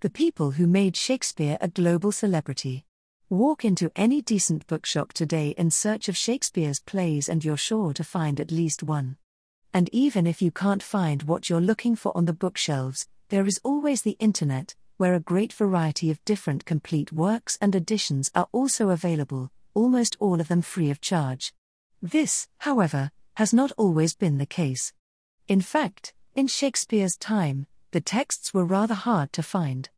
The people who made Shakespeare a global celebrity. Walk into any decent bookshop today in search of Shakespeare's plays and you're sure to find at least one. And even if you can't find what you're looking for on the bookshelves, there is always the internet, where a great variety of different complete works and editions are also available, almost all of them free of charge. This, however, has not always been the case. In fact, in Shakespeare's time, the texts were rather hard to find.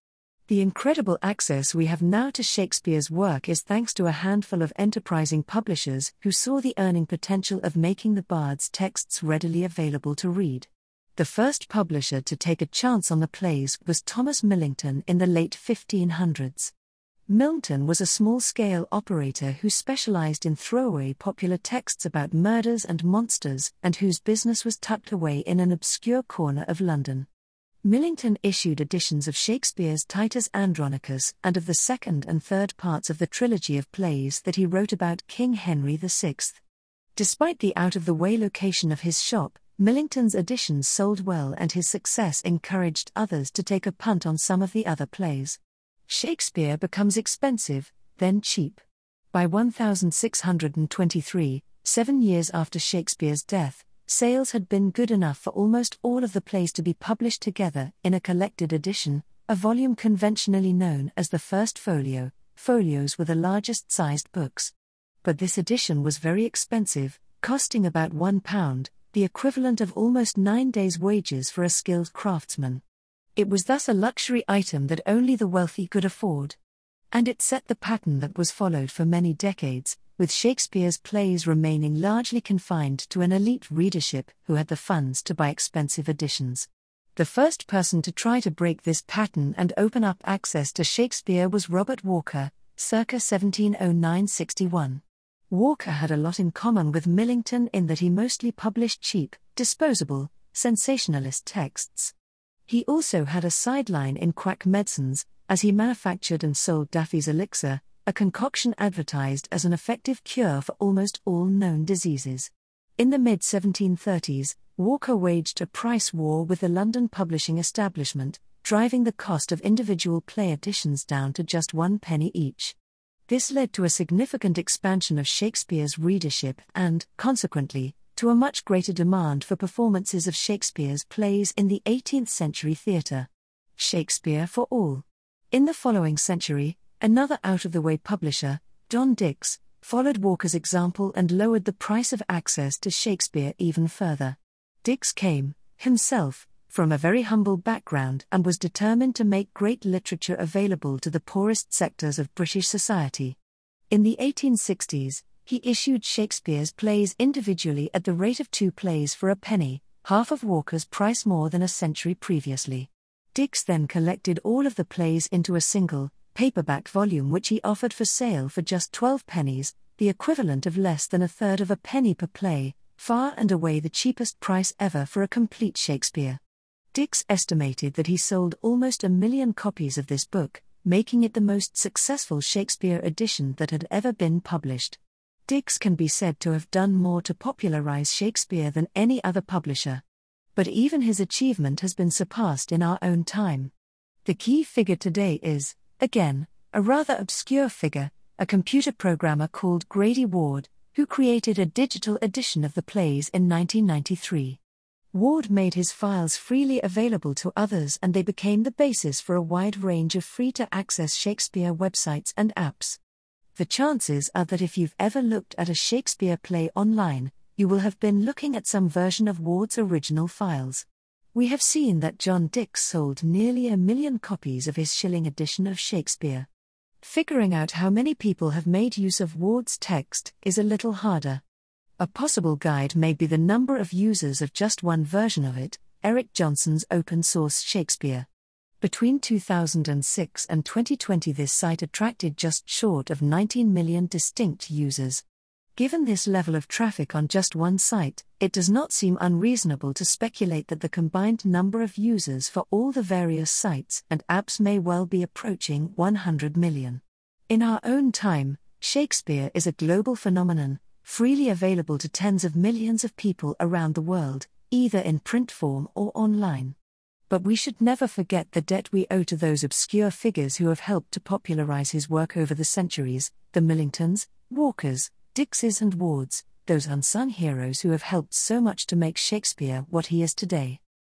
The incredible access we have now to Shakespeare's work is thanks to a handful of enterprising publishers who saw the earning potential of making the Bard's texts readily available to read. The first publisher to take a chance on the plays was Thomas Millington in the late 1500s. Millington was a small scale operator who specialized in throwaway popular texts about murders and monsters and whose business was tucked away in an obscure corner of London. Millington issued editions of Shakespeare's Titus Andronicus and of the second and third parts of the trilogy of plays that he wrote about King Henry VI. Despite the out of the way location of his shop, Millington's editions sold well and his success encouraged others to take a punt on some of the other plays. Shakespeare becomes expensive, then cheap. By 1623, seven years after Shakespeare's death, sales had been good enough for almost all of the plays to be published together in a collected edition, a volume conventionally known as the First Folio. Folios were the largest sized books. But this edition was very expensive, costing about £1, the equivalent of almost nine days' wages for a skilled craftsman. It was thus a luxury item that only the wealthy could afford. And it set the pattern that was followed for many decades, with Shakespeare's plays remaining largely confined to an elite readership who had the funds to buy expensive editions. The first person to try to break this pattern and open up access to Shakespeare was Robert Walker, circa 1709 61. Walker had a lot in common with Millington in that he mostly published cheap, disposable, sensationalist texts. He also had a sideline in quack medicines, as he manufactured and sold Daffy's elixir, a concoction advertised as an effective cure for almost all known diseases. In the mid 1730s, Walker waged a price war with the London publishing establishment, driving the cost of individual play editions down to just one penny each. This led to a significant expansion of Shakespeare's readership and, consequently, to a much greater demand for performances of Shakespeare's plays in the 18th century theatre. Shakespeare for All. In the following century, Another out of the way publisher, John Dicks, followed Walker's example and lowered the price of access to Shakespeare even further. Dicks came, himself, from a very humble background and was determined to make great literature available to the poorest sectors of British society. In the 1860s, he issued Shakespeare's plays individually at the rate of two plays for a penny, half of Walker's price more than a century previously. Dicks then collected all of the plays into a single, paperback volume which he offered for sale for just 12 pennies, the equivalent of less than a third of a penny per play, far and away the cheapest price ever for a complete Shakespeare. Dicks estimated that he sold almost a million copies of this book, making it the most successful Shakespeare edition that had ever been published. Dicks can be said to have done more to popularize Shakespeare than any other publisher. But even his achievement has been surpassed in our own time. The key figure today is, Again, a rather obscure figure, a computer programmer called Grady Ward, who created a digital edition of the plays in 1993. Ward made his files freely available to others and they became the basis for a wide range of free to access Shakespeare websites and apps. The chances are that if you've ever looked at a Shakespeare play online, you will have been looking at some version of Ward's original files. We have seen that John Dicks sold nearly a million copies of his shilling edition of Shakespeare. Figuring out how many people have made use of Ward's text is a little harder. A possible guide may be the number of users of just one version of it, Eric Johnson's open source Shakespeare. Between 2006 and 2020, this site attracted just short of 19 million distinct users. Given this level of traffic on just one site, it does not seem unreasonable to speculate that the combined number of users for all the various sites and apps may well be approaching 100 million. In our own time, Shakespeare is a global phenomenon, freely available to tens of millions of people around the world, either in print form or online. but we should never forget the debt we owe to those obscure figures who have helped to popularize his work over the centuries the Millingtons, Walkers, Dickses, and Wards, those unsung heroes who have helped so much to make Shakespeare what he is today.